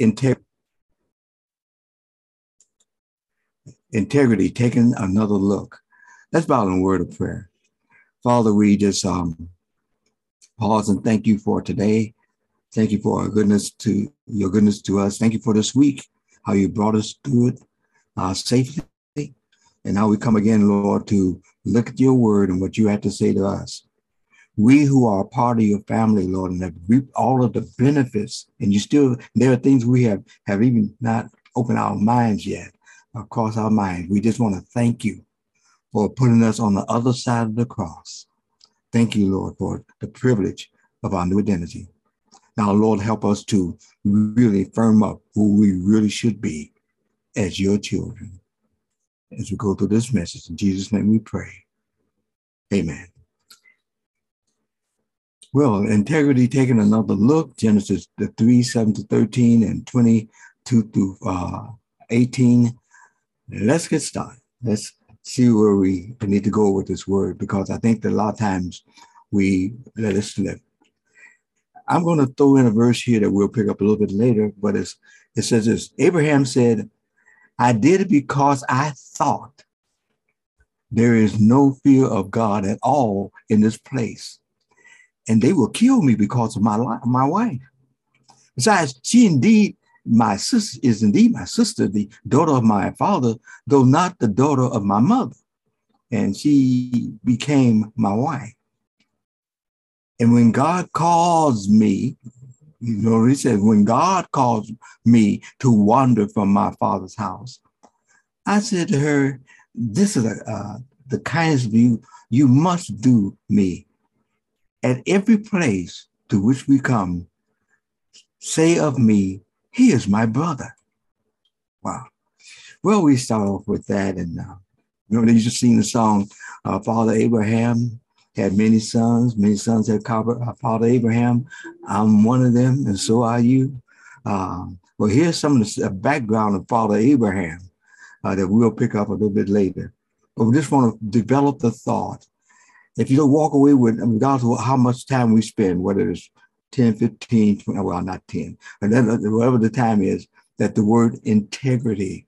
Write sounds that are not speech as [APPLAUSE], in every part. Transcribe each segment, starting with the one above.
Integ- integrity, taking another look. Let's bow in a word of prayer. Father, we just um, pause and thank you for today. Thank you for our goodness to your goodness to us. Thank you for this week, how you brought us through it uh, safely. And now we come again, Lord, to look at your word and what you have to say to us. We who are part of your family, Lord, and have reaped all of the benefits, and you still, there are things we have, have even not opened our minds yet, uh, across our minds. We just want to thank you for putting us on the other side of the cross. Thank you, Lord, for the privilege of our new identity. Now, Lord, help us to really firm up who we really should be as your children. As we go through this message, in Jesus' name we pray. Amen. Well, integrity taking another look, Genesis the 3, 7 to 13 and 22 through uh, 18. Let's get started. Let's see where we need to go with this word because I think that a lot of times we let it slip. I'm going to throw in a verse here that we'll pick up a little bit later, but it says this Abraham said, I did it because I thought there is no fear of God at all in this place. And they will kill me because of my, life, my wife. Besides, she indeed, my sister is indeed my sister, the daughter of my father, though not the daughter of my mother. And she became my wife. And when God calls me, you know, he says, when God calls me to wander from my father's house, I said to her, this is a, uh, the kindest of you you must do me. At every place to which we come, say of me, he is my brother. Wow. Well, we start off with that. And uh, you know, you just sing the song, uh, Father Abraham had many sons. Many sons had uh, Father Abraham. I'm one of them, and so are you. Um, well, here's some of the background of Father Abraham uh, that we'll pick up a little bit later. But we just want to develop the thought. If you don't walk away with, regardless of how much time we spend, whether it's 10, 15, 20, well, not 10, but whatever the time is, that the word integrity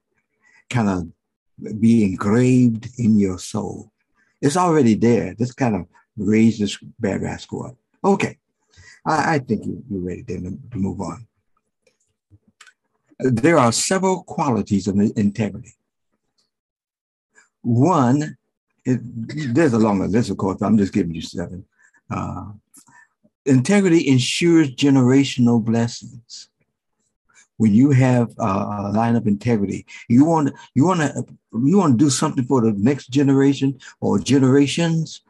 kind of be engraved in your soul. It's already there. Just kind of raise this bad rascal up. Okay. I, I think you, are ready then to move on. There are several qualities of integrity. One, it, there's a longer list, of course, I'm just giving you seven. Uh, integrity ensures generational blessings. When you have a line of integrity, you want you want to you want to do something for the next generation or generations.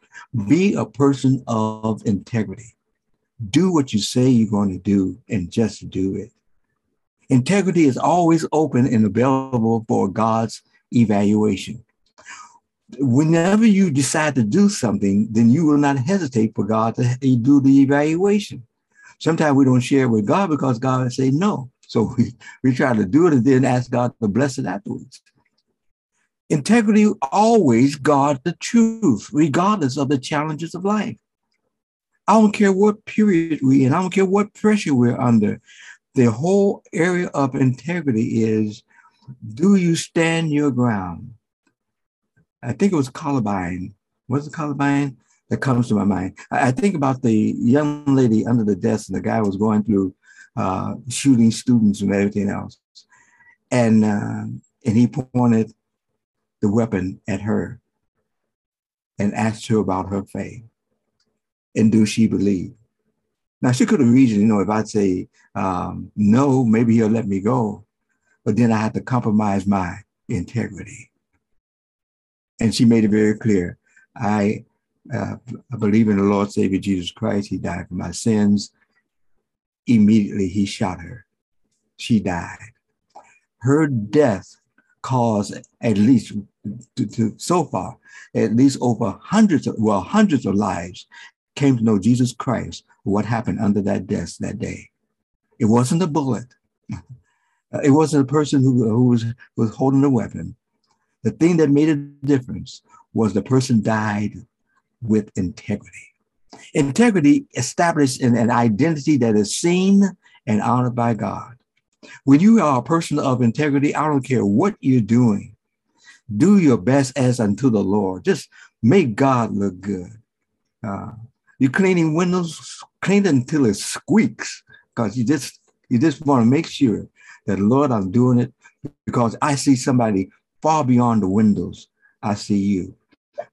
Be a person of integrity. Do what you say you're going to do and just do it. Integrity is always open and available for God's evaluation. Whenever you decide to do something, then you will not hesitate for God to do the evaluation. Sometimes we don't share with God because God will say no. So [LAUGHS] we, we try to do it and then ask God to bless it afterwards. Integrity always guards the truth, regardless of the challenges of life. I don't care what period we're in, I don't care what pressure we're under. The whole area of integrity is do you stand your ground? I think it was Columbine. What's the Columbine? That comes to my mind. I think about the young lady under the desk, and the guy was going through uh, shooting students and everything else. And uh, and he pointed the weapon at her and asked her about her faith. And do she believe? Now, she could have reasoned, you know, if I'd say um, no, maybe he'll let me go. But then I had to compromise my integrity. And she made it very clear I, uh, I believe in the Lord Savior Jesus Christ. He died for my sins. Immediately, he shot her. She died. Her death caused at least to, to, so far at least over hundreds of well hundreds of lives came to know Jesus Christ. What happened under that desk that day? It wasn't a bullet. [LAUGHS] it wasn't a person who, who was, was holding a weapon. The thing that made a difference was the person died with integrity. Integrity established in an identity that is seen and honored by God. When you are a person of integrity, I don't care what you're doing. Do your best as unto the Lord. Just make God look good. Uh, you're cleaning windows, clean until it squeaks, because you just you just want to make sure that Lord, I'm doing it because I see somebody far beyond the windows. I see you.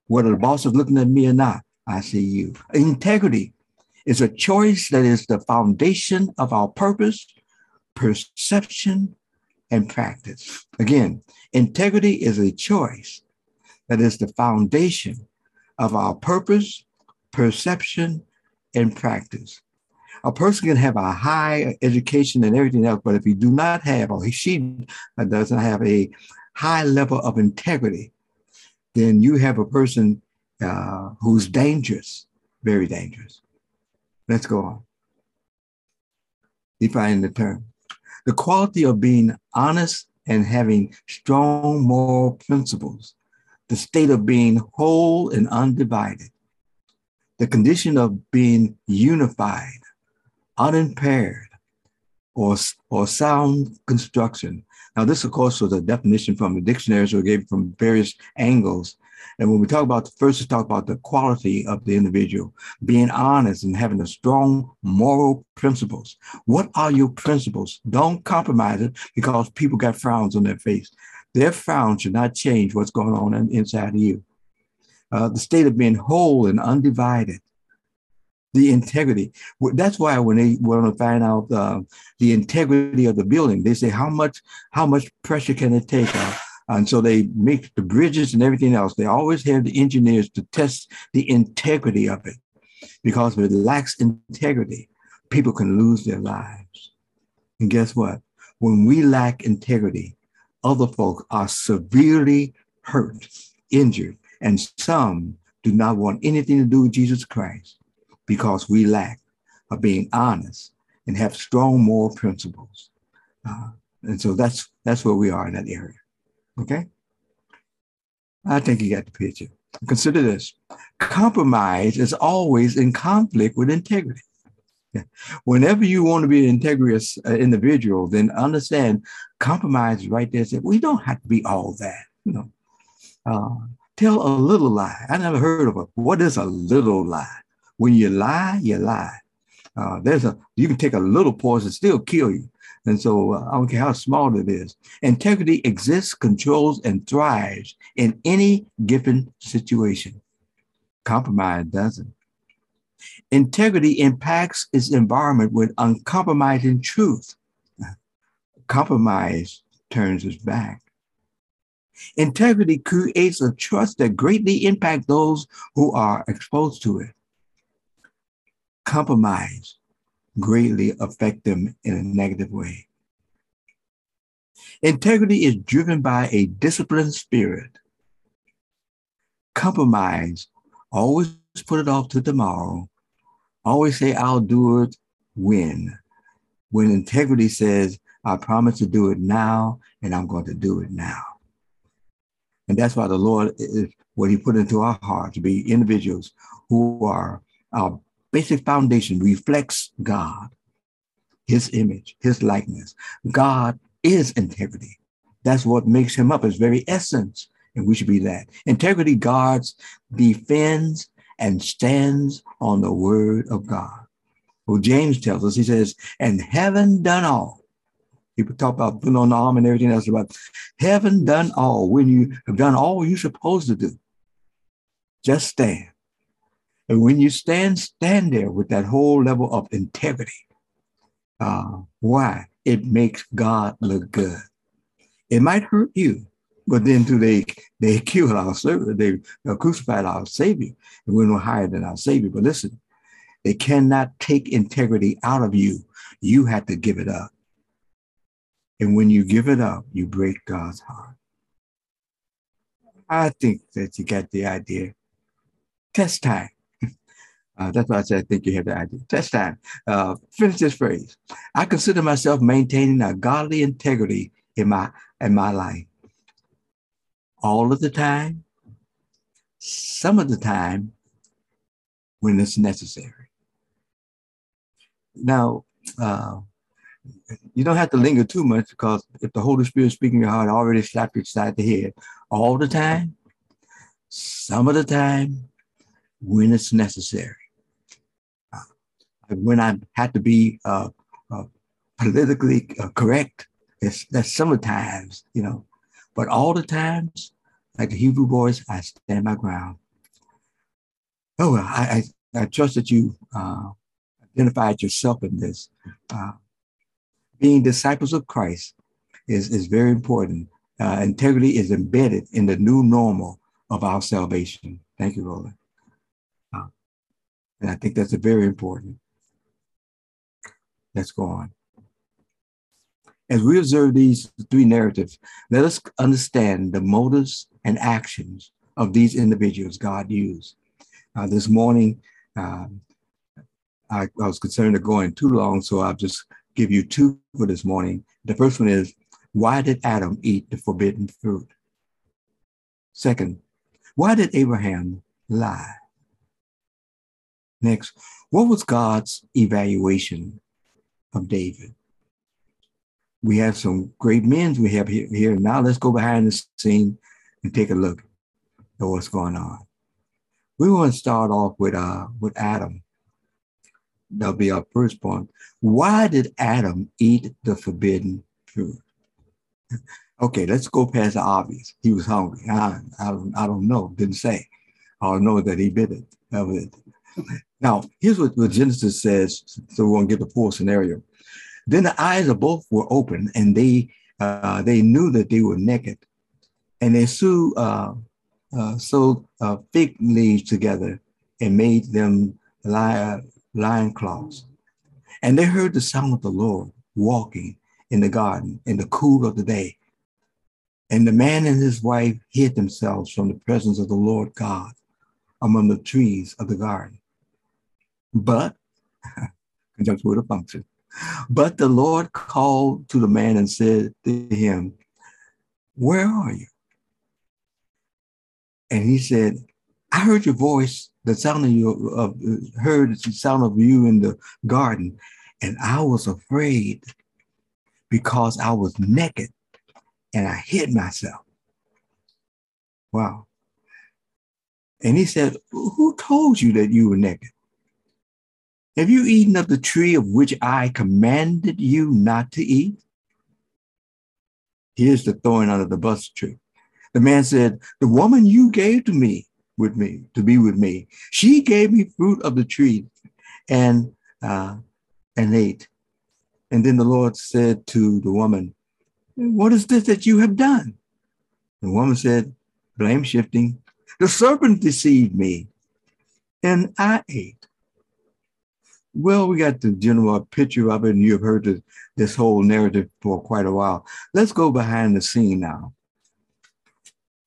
Whether the boss is looking at me or not, I see you. Integrity is a choice that is the foundation of our purpose, perception, and practice. Again, integrity is a choice that is the foundation of our purpose, perception, and practice. A person can have a high education and everything else, but if he do not have, or he, she doesn't have a high level of integrity, then you have a person uh, who's dangerous, very dangerous. Let's go on. Define the term. The quality of being honest and having strong moral principles, the state of being whole and undivided, the condition of being unified, unimpaired, or, or sound construction. Now, this, of course, was a definition from the dictionaries we gave from various angles and when we talk about, the first, let's talk about the quality of the individual, being honest and having a strong moral principles. What are your principles? Don't compromise it because people got frowns on their face. Their frown should not change what's going on inside of you. Uh, the state of being whole and undivided the integrity. That's why when they want to find out uh, the integrity of the building, they say how much how much pressure can it take? Uh, and so they make the bridges and everything else. They always have the engineers to test the integrity of it because if it lacks integrity, people can lose their lives. And guess what? When we lack integrity, other folk are severely hurt, injured, and some do not want anything to do with Jesus Christ because we lack of being honest and have strong moral principles. Uh, and so that's that's where we are in that area. Okay? I think you got the picture. Consider this compromise is always in conflict with integrity. [LAUGHS] Whenever you want to be an integrous uh, individual, then understand compromise is right there. Say, we don't have to be all that. You know, uh, tell a little lie. I never heard of it. What is a little lie? When you lie, you lie. Uh, there's a you can take a little poison, still kill you. And so uh, I don't care how small it is. Integrity exists, controls, and thrives in any given situation. Compromise doesn't. Integrity impacts its environment with uncompromising truth. Compromise turns its back. Integrity creates a trust that greatly impacts those who are exposed to it. Compromise greatly affect them in a negative way. Integrity is driven by a disciplined spirit. Compromise, always put it off to tomorrow. Always say, I'll do it when. When integrity says, I promise to do it now, and I'm going to do it now. And that's why the Lord is what He put into our heart to be individuals who are our basic foundation reflects God, his image, his likeness. God is integrity. That's what makes him up, his very essence. And we should be that. Integrity guards, defends, and stands on the word of God. Well, James tells us, he says, and having done all, people talk about putting on the arm and everything else about having done all, when you have done all you're supposed to do, just stand. And when you stand, stand there with that whole level of integrity. Uh, why? It makes God look good. It might hurt you, but then do they they [LAUGHS] killed our Savior, they crucified our Savior, and we're no higher than our Savior. But listen, they cannot take integrity out of you. You have to give it up. And when you give it up, you break God's heart. I think that you got the idea. Test time. Uh, that's why I said I think you have the idea. Test time. Uh, finish this phrase. I consider myself maintaining a godly integrity in my in my life. All of the time, some of the time, when it's necessary. Now, uh, you don't have to linger too much because if the Holy Spirit speaking in your heart already slapped you side the head all the time, some of the time when it's necessary. When I had to be uh, uh, politically uh, correct, it's, that's sometimes, you know, but all the times, like the Hebrew boys, I stand my ground. Oh, I, I, I trust that you uh, identified yourself in this. Uh, being disciples of Christ is, is very important. Uh, integrity is embedded in the new normal of our salvation. Thank you, Roland. Uh, and I think that's a very important. Let's go on. As we observe these three narratives, let us understand the motives and actions of these individuals God used. Uh, this morning, uh, I, I, was concerned of going too long, so I'll just give you two for this morning. The first one is why did Adam eat the forbidden fruit? Second, why did Abraham lie? Next, what was God's evaluation of David? We have some great men we have here. Now let's go behind the scene and take a look at what's going on. We want to start off with uh with Adam. That'll be our first point. Why did Adam eat the forbidden fruit? [LAUGHS] okay, let's go past the obvious. He was hungry. I, I, don't, I don't know. Didn't say. I don't know that he bit it. Of it. Now, here's what, what Genesis says, so we won't get the full scenario. Then the eyes of both were open, and they uh, they knew that they were naked, and they sewed uh, uh, sewed uh, fig leaves together and made them lie, lion cloths. And they heard the sound of the Lord walking in the garden in the cool of the day. And the man and his wife hid themselves from the presence of the Lord God among the trees of the garden. But, [LAUGHS] a function, but the Lord called to the man and said to him, Where are you? And he said, I heard your voice, the sound of you, uh, heard the sound of you in the garden, and I was afraid because I was naked and I hid myself. Wow. And he said, Who told you that you were naked? Have you eaten of the tree of which I commanded you not to eat? Here's the throwing under the bus tree. The man said, The woman you gave to me with me to be with me, she gave me fruit of the tree and uh, and ate. And then the Lord said to the woman, What is this that you have done? The woman said, Blame shifting. The serpent deceived me, and I ate. Well, we got the general picture of it, and you've heard this, this whole narrative for quite a while. Let's go behind the scene now.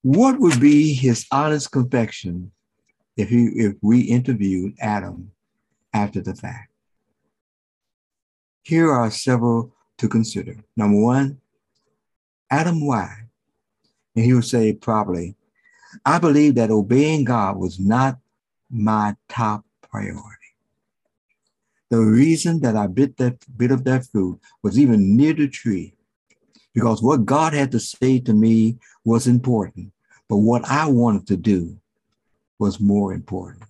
What would be his honest confession if he if we interviewed Adam after the fact? Here are several to consider. Number one, Adam why? And he would say probably, I believe that obeying God was not my top priority. The reason that I bit that bit of that fruit was even near the tree, because what God had to say to me was important, but what I wanted to do was more important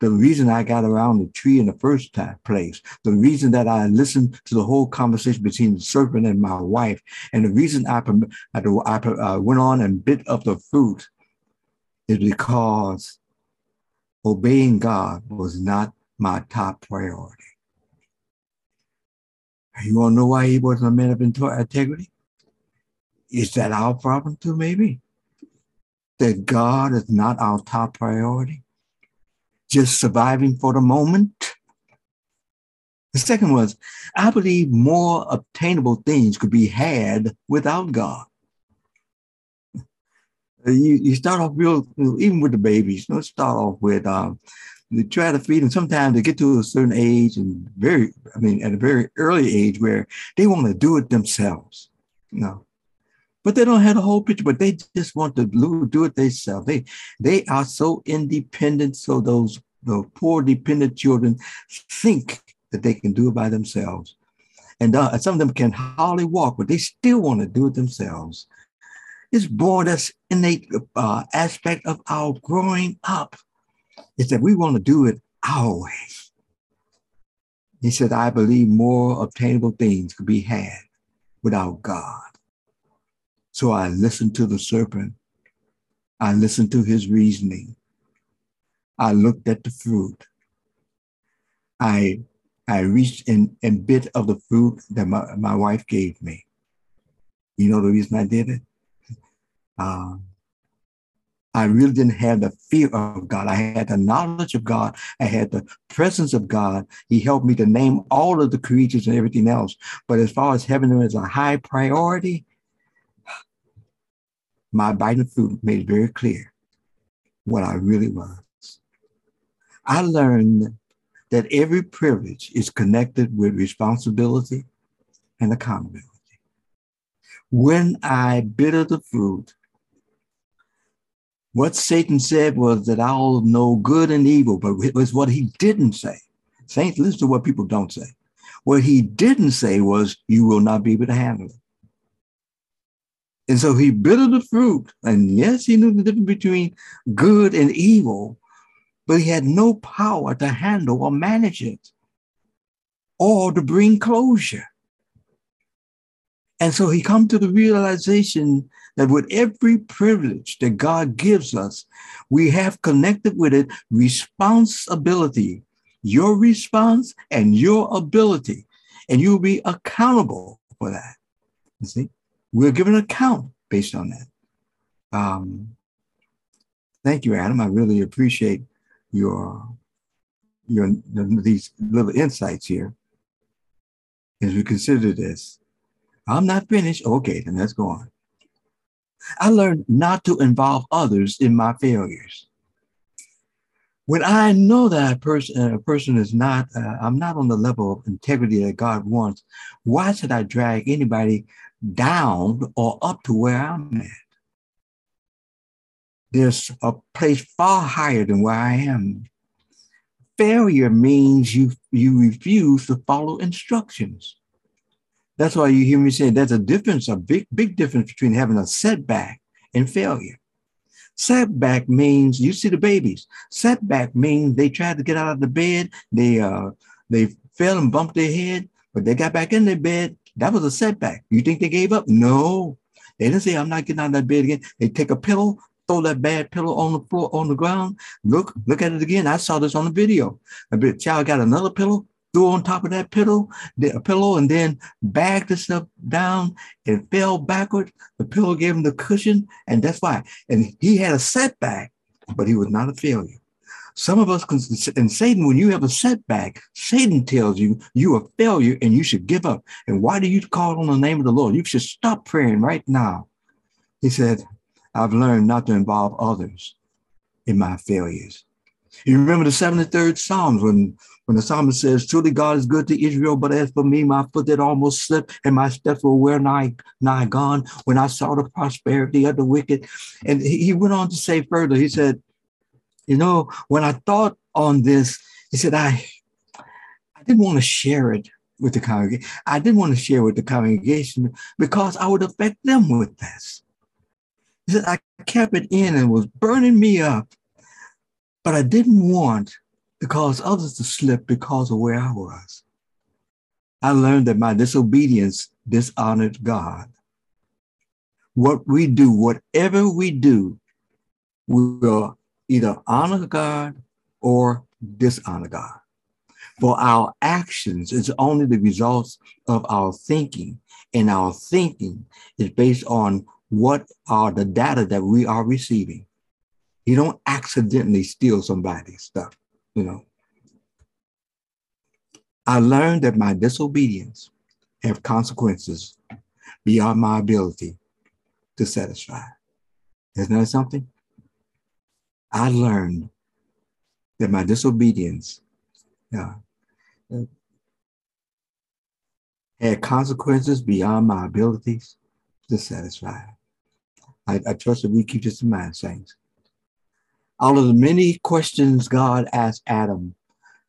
the reason I got around the tree in the first time, place, the reason that I listened to the whole conversation between the serpent and my wife, and the reason I, I, I uh, went on and bit of the fruit is because obeying God was not my top priority. You want to know why he wasn't a man of integrity? Is that our problem too, maybe? That God is not our top priority? just surviving for the moment. The second was, I believe more obtainable things could be had without God. You, you start off real, even with the babies, you know, start off with, um, you try to feed them. Sometimes they get to a certain age and very, I mean, at a very early age where they want to do it themselves. You know, but they don't have the whole picture, but they just want to do it themselves. They they are so independent, so those the poor dependent children think that they can do it by themselves. and uh, some of them can hardly walk, but they still want to do it themselves. It's born that's innate uh, aspect of our growing up. It's that we want to do it our way. He said, I believe more obtainable things could be had without God. So I listened to the serpent. I listened to his reasoning. I looked at the fruit. I I reached and, and bit of the fruit that my, my wife gave me. You know the reason I did it? [LAUGHS] Uh, I really didn't have the fear of God. I had the knowledge of God. I had the presence of God. He helped me to name all of the creatures and everything else. But as far as them as a high priority, my biting fruit made it very clear what I really was. I learned that every privilege is connected with responsibility and accountability. When I bit the fruit, what Satan said was that I'll know good and evil, but it was what he didn't say. Saints, listen to what people don't say. What he didn't say was, you will not be able to handle it. And so he bit of the fruit. And yes, he knew the difference between good and evil, but he had no power to handle or manage it or to bring closure. And so he come to the realization that with every privilege that God gives us, we have connected with it responsibility, your response and your ability, and you'll be accountable for that. You see, we're given an account based on that. Um, thank you, Adam. I really appreciate your your these little insights here as we consider this. I'm not finished. Okay, then let's go on. I learned not to involve others in my failures. When I know that a person, a person is not, uh, I'm not on the level of integrity that God wants, why should I drag anybody down or up to where I'm at? There's a place far higher than where I am. Failure means you, you refuse to follow instructions. That's why you hear me say there's a difference, a big, big difference between having a setback and failure. Setback means you see the babies. Setback means they tried to get out of the bed, they uh they fell and bumped their head, but they got back in their bed. That was a setback. You think they gave up? No. They didn't say, I'm not getting out of that bed again. They take a pillow, throw that bad pillow on the floor, on the ground. Look, look at it again. I saw this on the video. A child got another pillow, threw on top of that pillow, the pillow, and then bagged stuff down and fell backward. The pillow gave him the cushion, and that's why. And he had a setback, but he was not a failure. Some of us, and Satan, when you have a setback, Satan tells you you are a failure and you should give up. And why do you call on the name of the Lord? You should stop praying right now. He said, I've learned not to involve others in my failures. You remember the 73rd Psalms when when the psalmist says, Truly God is good to Israel, but as for me, my foot did almost slip and my steps were well nigh, nigh gone when I saw the prosperity of the wicked. And he went on to say further, he said, You know, when I thought on this, he said, I, I didn't want to share it with the congregation. I didn't want to share with the congregation because I would affect them with this. He said, I kept it in and was burning me up, but I didn't want to cause others to slip because of where I was. I learned that my disobedience dishonored God. What we do, whatever we do, we will either honor God or dishonor God. For our actions is only the results of our thinking, and our thinking is based on what are the data that we are receiving. You don't accidentally steal somebody's stuff you know. I learned that my disobedience have consequences beyond my ability to satisfy. Isn't that something? I learned that my disobedience uh, had consequences beyond my abilities to satisfy. I, I trust that we keep this in mind, saints. Out of the many questions God asked Adam,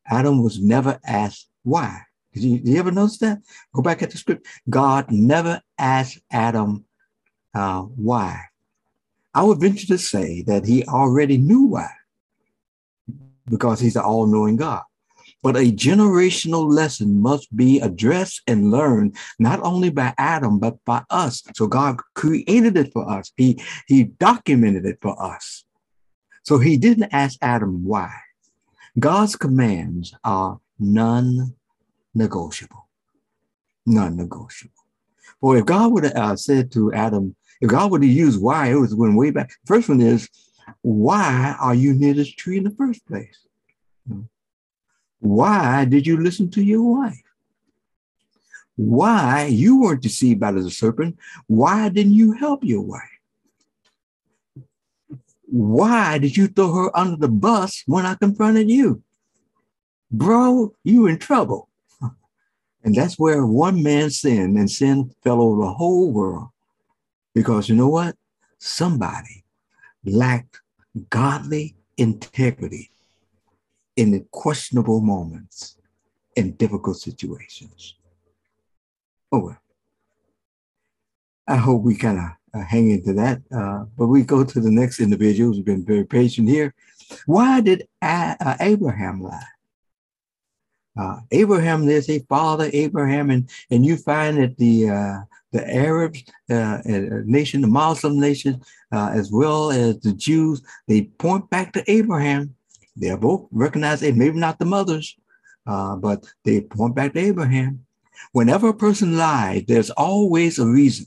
Adam was never asked why. Did you, did you ever notice that? Go back at the script. God never asked Adam uh, why. I would venture to say that he already knew why, because he's the all knowing God. But a generational lesson must be addressed and learned not only by Adam, but by us. So God created it for us, He, he documented it for us. So He didn't ask Adam why. God's commands are non negotiable. Non negotiable. For if God would have uh, said to Adam, if God would have used why, it was when way back. First one is, why are you near this tree in the first place? Why did you listen to your wife? Why you weren't deceived by the serpent? Why didn't you help your wife? Why did you throw her under the bus when I confronted you? Bro, you in trouble. [LAUGHS] And that's where one man sinned and sin fell over the whole world. Because you know what? Somebody lacked godly integrity in questionable moments in difficult situations. Oh, well. I hope we kind of uh, hang into that. Uh, but we go to the next individual who's been very patient here. Why did A- uh, Abraham lie? Uh, Abraham, there's a father, Abraham, and, and you find that the uh, the Arabs uh, nation, the Muslim nation, as well as the Jews, they point back to Abraham. They're both recognized, maybe not the mothers, but they point back to Abraham. Whenever a person lies, there's always a reason.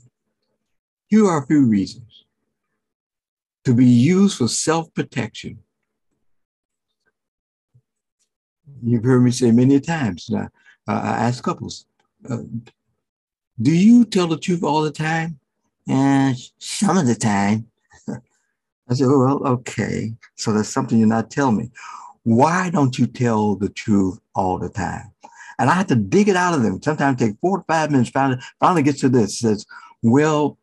Here are a few reasons to be used for self protection. You've heard me say many times, uh, I ask couples, uh, do you tell the truth all the time? And some of the time. [LAUGHS] I said, oh, well, okay. So there's something you're not telling me. Why don't you tell the truth all the time? And I have to dig it out of them. Sometimes take four to five minutes, finally, finally gets to this. Says, well,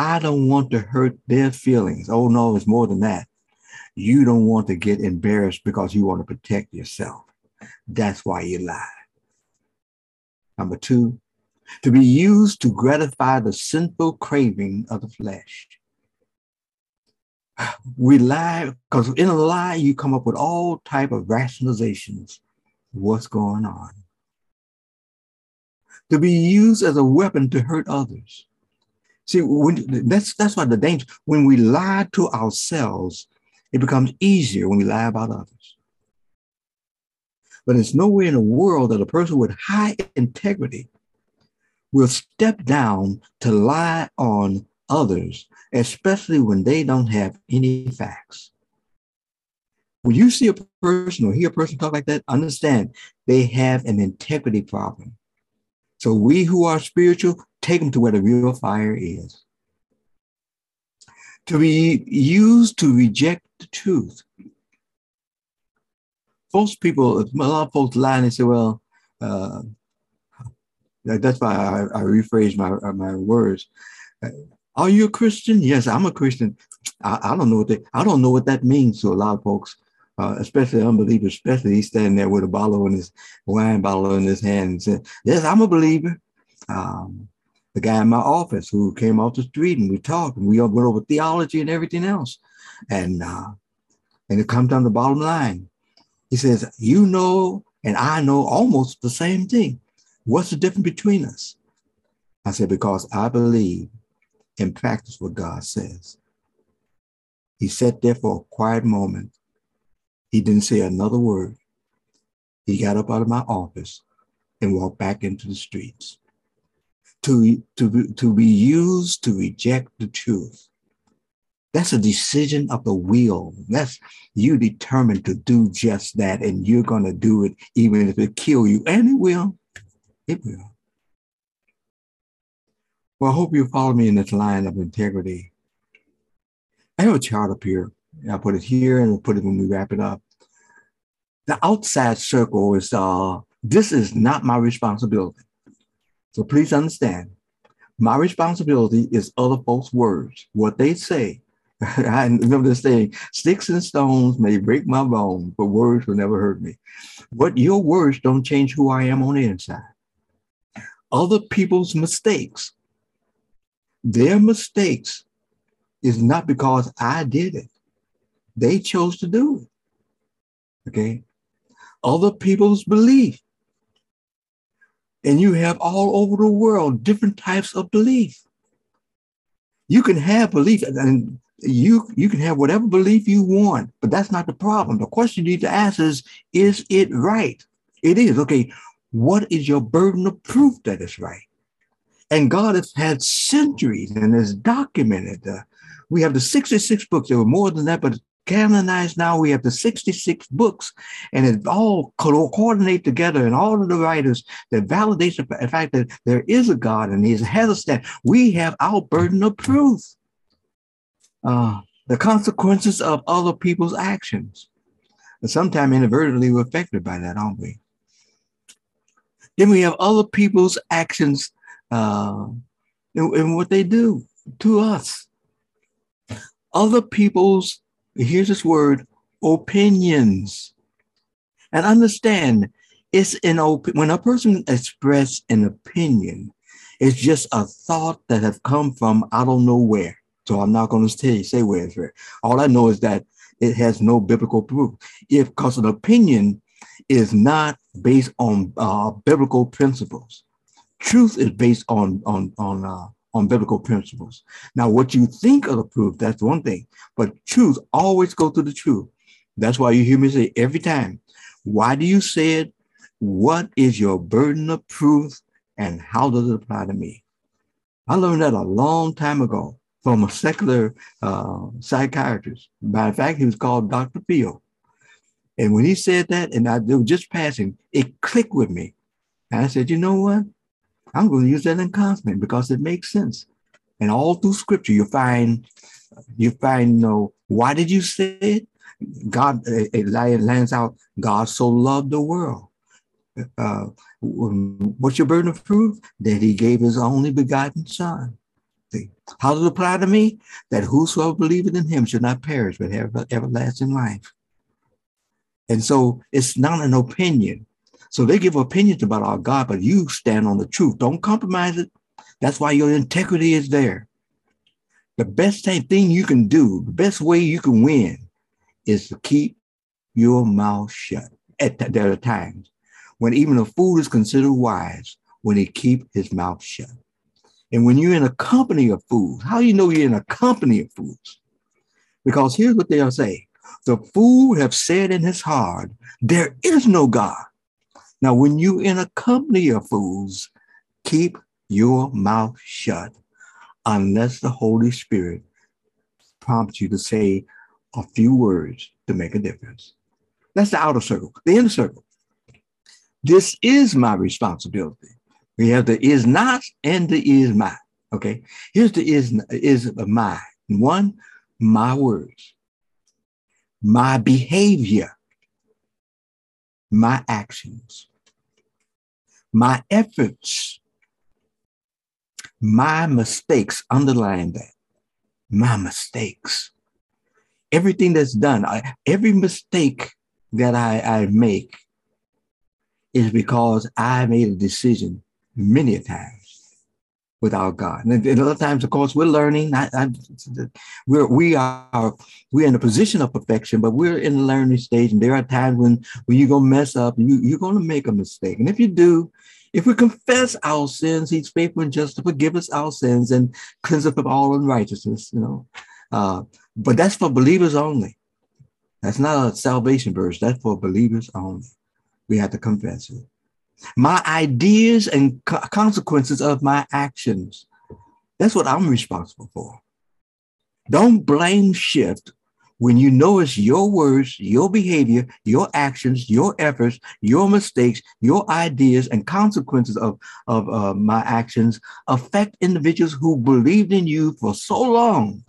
I don't want to hurt their feelings. Oh, no, it's more than that. You don't want to get embarrassed because you want to protect yourself. That's why you lie. Number two, to be used to gratify the sinful craving of the flesh. We lie because in a lie you come up with all type of rationalizations. What's going on? To be used as a weapon to hurt others. See, when, that's that's why the danger. When we lie to ourselves, it becomes easier when we lie about others. But it's nowhere in the world that a person with high integrity will step down to lie on others, especially when they don't have any facts. When you see a person or hear a person talk like that, understand they have an integrity problem. So we who are spiritual, take them to where the real fire is. To be used to reject the truth. Most people, a lot of folks lie and they say, well, uh, that's why I, I rephrase my, uh, my words. Are you a Christian? Yes, I'm a Christian. I, I don't know what they, I don't know what that means to a lot of folks, uh, especially unbelievers, especially he's standing there with a bottle in his wine bottle in his hand and said, Yes, I'm a believer. Um, the guy in my office who came off the street and we talked and we went over theology and everything else. And uh, and it comes down to the bottom line. He says, You know, and I know almost the same thing. What's the difference between us? I said, Because I believe and practice what God says. He sat there for a quiet moment. He didn't say another word. He got up out of my office and walked back into the streets to, to, to be used to reject the truth. That's a decision of the will. That's you determined to do just that, and you're going to do it even if it kill you, and it will. It will. Well, I hope you follow me in this line of integrity. I have a chart up here. I put it here and I'll put it when we wrap it up. The outside circle is uh, this is not my responsibility. So please understand, my responsibility is other folks' words, what they say, [LAUGHS] I remember this saying, sticks and stones may break my bones, but words will never hurt me. But your words don't change who I am on the inside. Other people's mistakes, their mistakes is not because I did it. They chose to do it. Okay. Other people's belief. And you have all over the world different types of belief. You can have belief, and you you can have whatever belief you want, but that's not the problem. The question you need to ask is, is it right? It is. Okay, what is your burden of proof that it's right? And God has had centuries and has documented. Uh, we have the 66 books. There were more than that, but canonized now. We have the 66 books, and it all coordinate together, and all of the writers that validates the fact that there is a God and He has a stand. We have our burden of proof uh, the consequences of other people's actions. And sometimes inadvertently we're affected by that, aren't we? Then we have other people's actions uh, and, and what they do to us. Other people's, here's this word, opinions. And understand, it's an op- when a person expresses an opinion, it's just a thought that have come from I don't know where. So I'm not going to say, say where it's right. All I know is that it has no biblical proof. If because an opinion is not based on uh, biblical principles, truth is based on on on uh, on biblical principles. Now, what you think of the proof, that's one thing, but truth always go to the truth. That's why you hear me say every time, why do you say it? What is your burden of proof and how does it apply to me? I learned that a long time ago from a secular uh, psychiatrist. Matter of fact, he was called Dr. Phil. And when he said that, and I it was just passing, it clicked with me. And I said, you know what? I'm going to use that in constant because it makes sense. And all through scripture, you find, you find, you know, why did you say it? God, it lands out, God so loved the world. Uh, what's your burden of proof? That he gave his only begotten son how does it apply to me? That whosoever believeth in him should not perish, but have everlasting life. And so it's not an opinion. So they give opinions about our God, but you stand on the truth. Don't compromise it. That's why your integrity is there. The best thing you can do, the best way you can win is to keep your mouth shut. At there are times when even a fool is considered wise when he keep his mouth shut. And when you're in a company of fools, how do you know you're in a company of fools? Because here's what they'll say the fool have said in his heart, There is no God. Now, when you're in a company of fools, keep your mouth shut unless the Holy Spirit prompts you to say a few words to make a difference. That's the outer circle, the inner circle. This is my responsibility. We have the is not and the is my. Okay. Here's the is is my. One, my words, my behavior, my actions, my efforts, my mistakes. Underline that. My mistakes. Everything that's done, I, every mistake that I, I make is because I made a decision many a times without God. And, and other times, of course, we're learning. I, I, we're we are we're in a position of perfection, but we're in the learning stage. And there are times when when you're gonna mess up, you you're gonna make a mistake. And if you do, if we confess our sins, He's faithful and just to forgive us our sins and cleanse us from all unrighteousness. You know, uh, but that's for believers only. That's not a salvation verse. That's for believers only. We have to confess it my ideas and co- consequences of my actions. That's what I'm responsible for. Don't blame shift when you know it's your words, your behavior, your actions, your efforts, your mistakes, your ideas, and consequences of, of uh, my actions affect individuals who believed in you for so long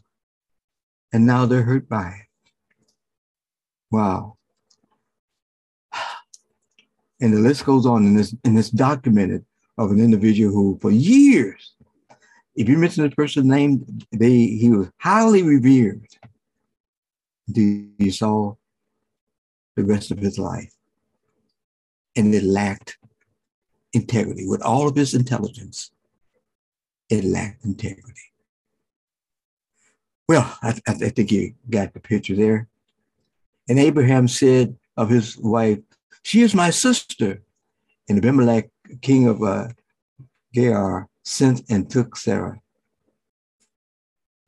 and now they're hurt by it. Wow. And the list goes on in this in this documented of an individual who for years, if you mention this person's name, they he was highly revered. he saw the rest of his life. And it lacked integrity. With all of his intelligence, it lacked integrity. Well, I, I think you got the picture there. And Abraham said of his wife, She is my sister. And Abimelech, king of uh, Gerar, sent and took Sarah.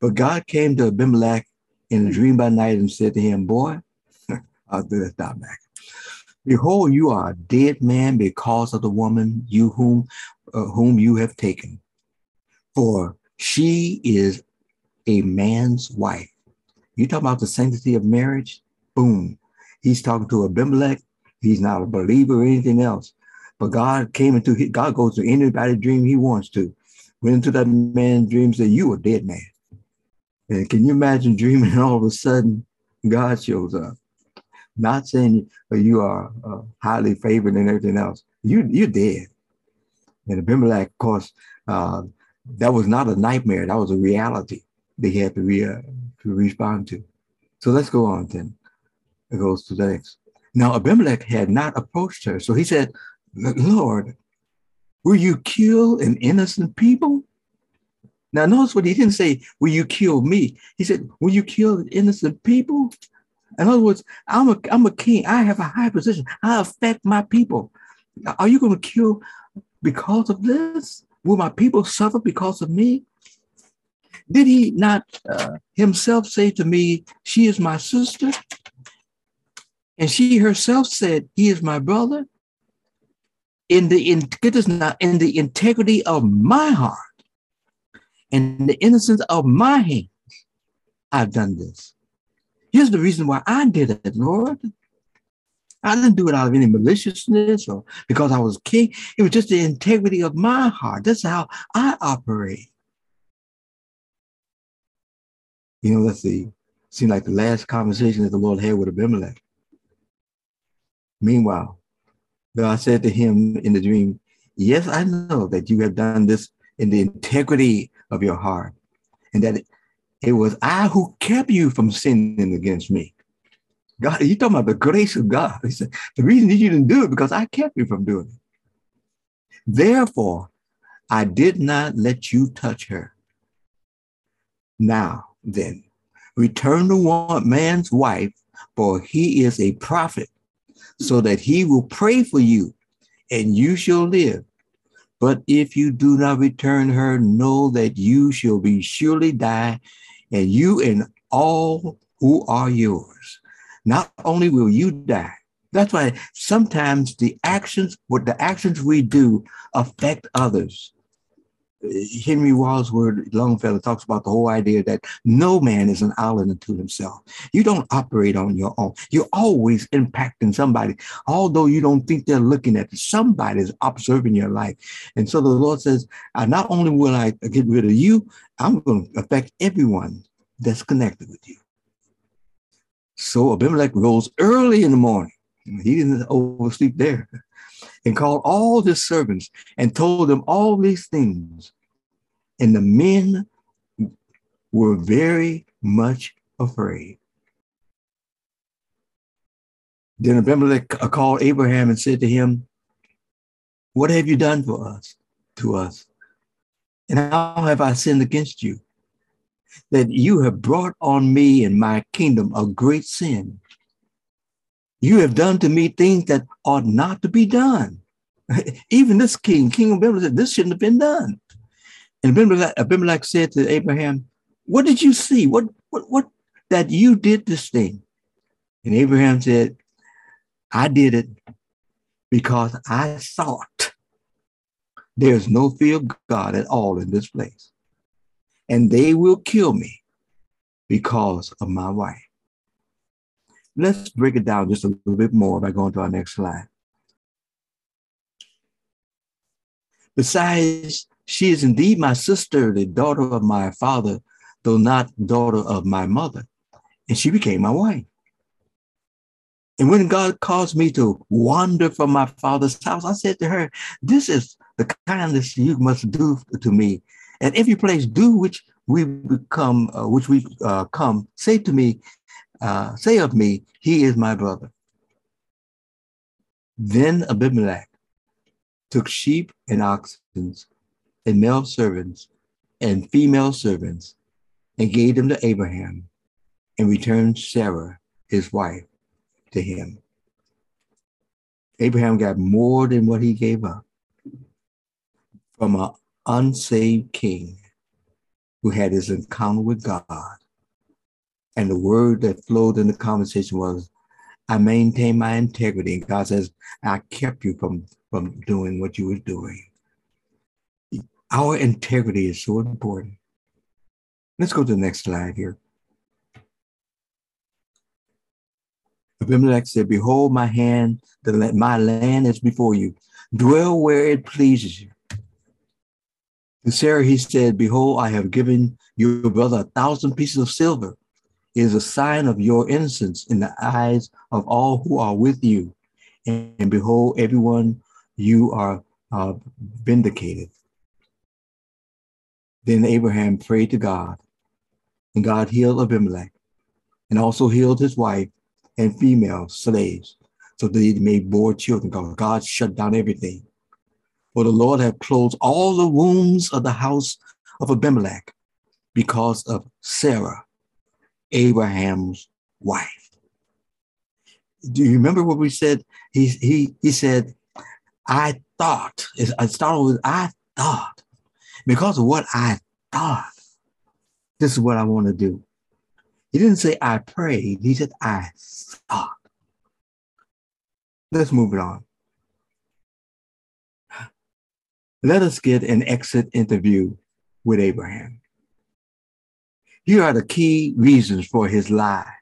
But God came to Abimelech in a dream by night and said to him, Boy, [LAUGHS] I'll do this stop back. Behold, you are a dead man because of the woman you whom uh, whom you have taken, for she is a man's wife. You talk about the sanctity of marriage? Boom. He's talking to Abimelech. He's not a believer or anything else. But God came into his, God goes to anybody's dream he wants to. Went into that man's dream, said, You a dead man. And can you imagine dreaming and [LAUGHS] all of a sudden God shows up? Not saying you are uh, highly favored and everything else. You, you're dead. And Abimelech, of course, uh, that was not a nightmare. That was a reality they had to, re, uh, to respond to. So let's go on then. It goes to the next. Now Abimelech had not approached her. So he said, Lord, will you kill an innocent people? Now, notice what he didn't say, Will you kill me? He said, Will you kill innocent people? In other words, I'm a, I'm a king. I have a high position. I affect my people. Are you going to kill because of this? Will my people suffer because of me? Did he not uh, himself say to me, She is my sister? And she herself said, He is my brother. In the in, get this now, in the integrity of my heart and the innocence of my hands, I've done this. Here's the reason why I did it, Lord. I didn't do it out of any maliciousness or because I was king. It was just the integrity of my heart. That's how I operate. You know, let's see. Seemed like the last conversation that the Lord had with Abimelech. Meanwhile, God said to him in the dream, Yes, I know that you have done this in the integrity of your heart, and that it, was I who kept you from sinning against me. God, you talking about the grace of God. He said, the reason you didn't do it because I kept you from doing it. Therefore, I did not let you touch her. Now then, return to one man's wife, for he is a prophet, so that he will pray for you, and you shall live. But if you do not return her, know that you shall be surely die, and you and all who are yours. Not only will you die, that's why sometimes the actions, what the actions we do affect others. Henry Wadsworth Longfellow talks about the whole idea that no man is an island unto himself. You don't operate on your own. You're always impacting somebody, although you don't think they're looking at you. Somebody is observing your life. And so the Lord says, not only will I get rid of you, I'm going to affect everyone that's connected with you. So Abimelech rose early in the morning. He didn't oversleep there and called all his servants and told them all these things. And the men were very much afraid. Then Abimelech called Abraham and said to him, What have you done for us, to us? And how have I sinned against you? That you have brought on me and my kingdom a great sin. You have done to me things that ought not to be done. [LAUGHS] Even this king, King of Abimelech, said, This shouldn't have been done. And Abimelech, Abimelech said to Abraham, What did you see? What, what, what, that you did this thing? And Abraham said, I did it because I thought there's no fear of God at all in this place. And they will kill me because of my wife. Let's break it down just a little bit more by going to our next slide. Besides, she is indeed my sister, the daughter of my father, though not daughter of my mother. And she became my wife. And when God caused me to wander from my father's house, I said to her, This is the kindness you must do to me. At every place, do which we become, uh, which we uh, come, say to me, uh, say of me, he is my brother. Then Abimelech took sheep and oxen and male servants and female servants and gave them to Abraham and returned Sarah, his wife, to him. Abraham got more than what he gave up from an unsaved king who had his encounter with God. And the word that flowed in the conversation was, I maintain my integrity. And God says, I kept you from, from doing what you were doing. Our integrity is so important. Let's go to the next slide here. Abimelech said, Behold, my hand, the, my land is before you. Dwell where it pleases you. To Sarah, he said, Behold, I have given your brother a thousand pieces of silver. Is a sign of your innocence in the eyes of all who are with you. And, behold, everyone, you are uh, vindicated. Then Abraham prayed to God, and God healed Abimelech and also healed his wife and female slaves so that he may bore children. God shut down everything. For the Lord had closed all the wombs of the house of Abimelech because of Sarah, Abraham's wife. Do you remember what we said? He, he, he said, I thought, I started with, I thought, because of what I thought, this is what I want to do. He didn't say I prayed, he said I thought. Let's move it on. Let us get an exit interview with Abraham. Here are the key reasons for his lie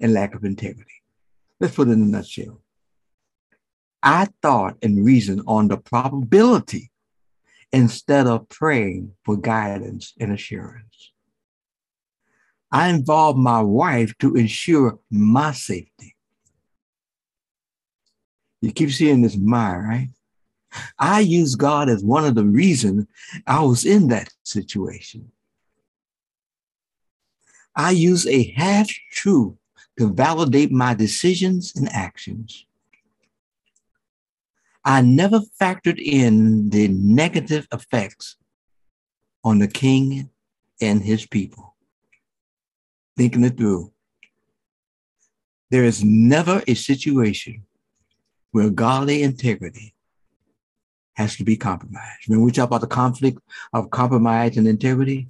and lack of integrity. Let's put it in a nutshell. I thought and reasoned on the probability instead of praying for guidance and assurance. I involved my wife to ensure my safety. You keep seeing this my, right? I use God as one of the reasons I was in that situation. I use a half truth to validate my decisions and actions. I never factored in the negative effects on the king and his people. Thinking it through. There is never a situation where godly integrity has to be compromised. When we talk about the conflict of compromise and integrity,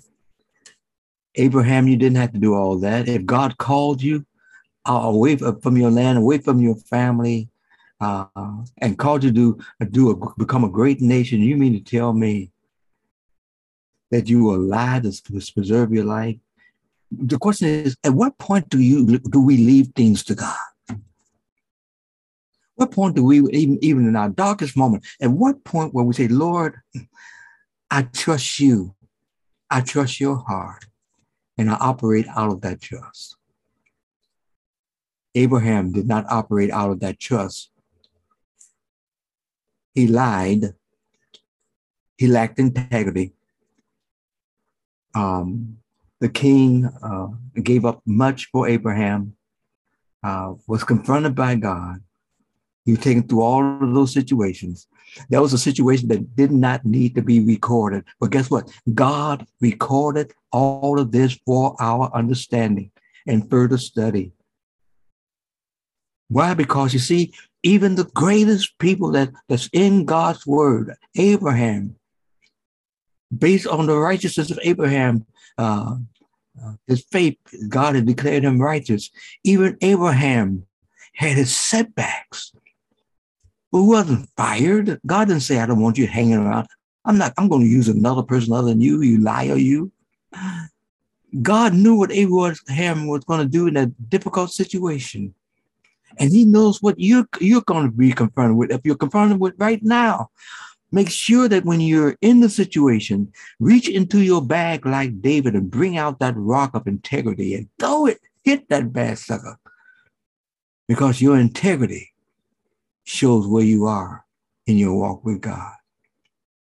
Abraham, you didn't have to do all that. If God called you uh, away from your land, away from your family, uh, and called you to do a, become a great nation, you mean to tell me that you will lie to preserve your life? The question is, at what point do you do we leave things to God? What point do we, even, even in our darkest moment, at what point where we say, Lord, I trust you. I trust your heart. And I operate out of that trust. Abraham did not operate out of that trust. He lied. He lacked integrity. Um, the king uh, gave up much for Abraham, uh, was confronted by God, He was taken through all of those situations. That was a situation that did not need to be recorded. But guess what? God recorded all of this for our understanding and further study. Why? Because you see, even the greatest people that, that's in God's word, Abraham, based on the righteousness of Abraham, uh, uh, his faith, God had declared him righteous. Even Abraham had his setbacks. But who wasn't fired? God didn't say, I don't want you hanging around. I'm not, I'm going to use another person other than you, you liar, you. God knew what Abraham was going to do in that difficult situation. And he knows what you're, you're going to be confronted with. If you're confronted with right now, make sure that when you're in the situation, reach into your bag like David and bring out that rock of integrity and throw it, hit that bad sucker. Because your integrity shows where you are in your walk with God.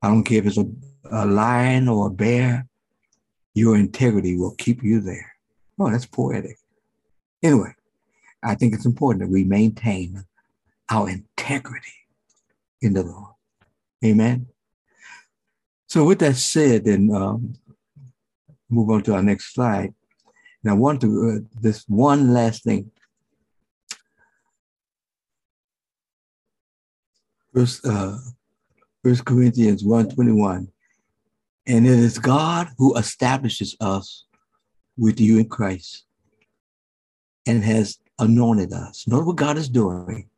I don't care if it's a, a lion or a bear, your integrity will keep you there. Oh, that's poetic. Anyway, I think it's important that we maintain our integrity in the Lord. Amen. So, with that said, then um, move on to our next slide. And I want to uh, this one last thing. First, uh, First Corinthians 121. And it is God who establishes us with you in Christ and has anointed us. Know what God is doing.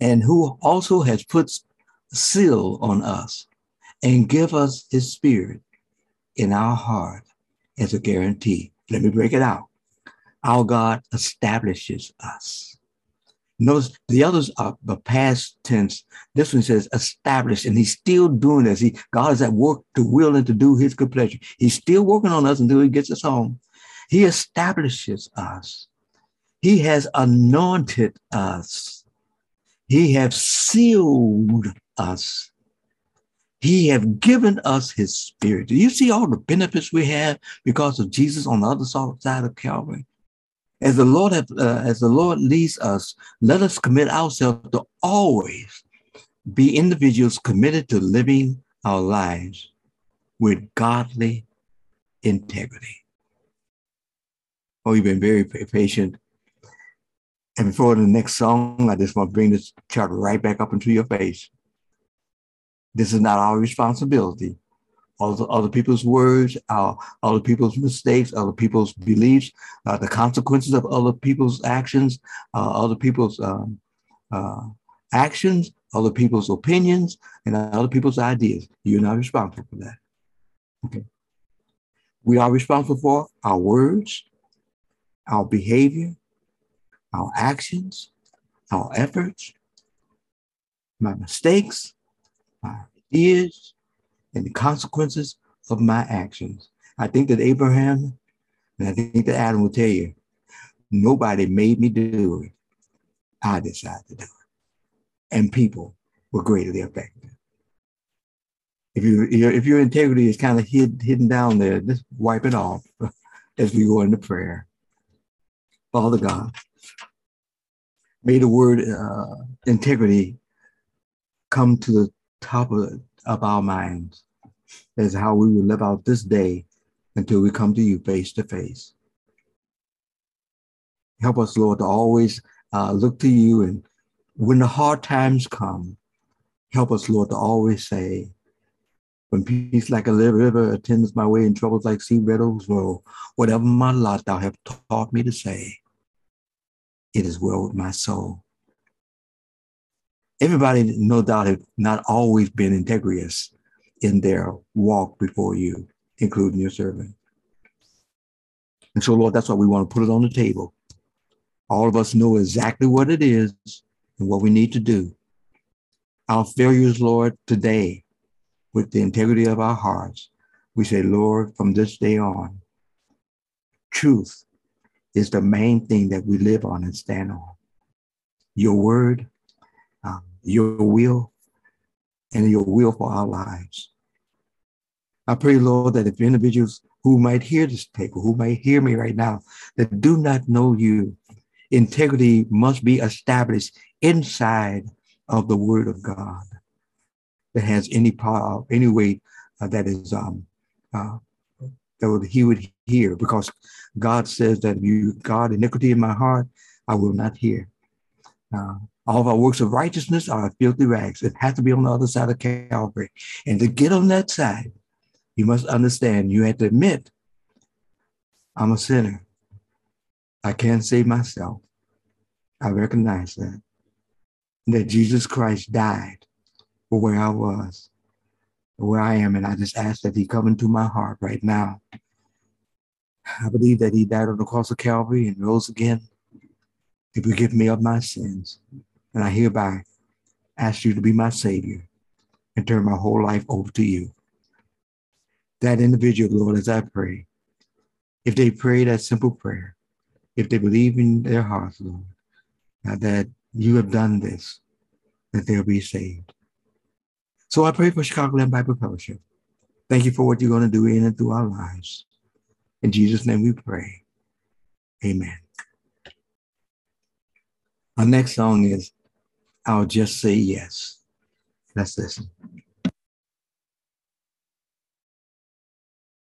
And who also has put seal on us and give us his spirit in our heart as a guarantee. Let me break it out. Our God establishes us. Notice the others are the past tense. This one says established, and he's still doing this. He, God is at work to will and to do his good pleasure. He's still working on us until he gets us home. He establishes us. He has anointed us. He has sealed us. He has given us his spirit. Do you see all the benefits we have because of Jesus on the other side of Calvary? As the Lord have, uh, as the Lord leads us, let us commit ourselves to always be individuals committed to living our lives with godly integrity. Oh, you've been very patient. And before the next song, I just want to bring this chart right back up into your face. This is not our responsibility other, other people's words, our, other people's mistakes, other people's beliefs, uh, the consequences of other people's actions, uh, other people's um, uh, actions, other people's opinions, and other people's ideas. You're not responsible for that. Okay. We are responsible for our words, our behavior, our actions, our efforts, my mistakes, my ideas, and the consequences of my actions. I think that Abraham and I think that Adam will tell you, nobody made me do it. I decided to do it. And people were greatly affected. If you if your integrity is kind of hid, hidden down there, just wipe it off [LAUGHS] as we go into prayer. Father God, may the word uh, integrity come to the top of of our minds is how we will live out this day until we come to you face to face. Help us, Lord, to always uh, look to you. And when the hard times come, help us, Lord, to always say, when peace like a river attends my way and troubles like sea meadows roll, whatever my lot thou have taught me to say, it is well with my soul everybody, no doubt, have not always been integrous in their walk before you, including your servant. And so, Lord, that's why we want to put it on the table. All of us know exactly what it is and what we need to do. Our failures, Lord, today, with the integrity of our hearts, we say, Lord, from this day on, truth is the main thing that we live on and stand on. Your word, your will and your will for our lives. I pray, Lord, that if individuals who might hear this paper, who might hear me right now, that do not know you, integrity must be established inside of the Word of God that has any power, any way uh, that is um, uh, that would, He would hear, because God says that if you God iniquity in my heart, I will not hear. Uh, all of our works of righteousness are filthy rags. It has to be on the other side of Calvary. And to get on that side, you must understand, you have to admit, I'm a sinner. I can't save myself. I recognize that. That Jesus Christ died for where I was, where I am. And I just ask that he come into my heart right now. I believe that he died on the cross of Calvary and rose again to forgive me of my sins. And I hereby ask you to be my Savior and turn my whole life over to you. That individual, Lord, as I pray, if they pray that simple prayer, if they believe in their hearts, Lord, that you have done this, that they'll be saved. So I pray for Chicagoland Bible Fellowship. Thank you for what you're going to do in and through our lives. In Jesus' name we pray. Amen. Our next song is I'll Just Say Yes. Let's listen.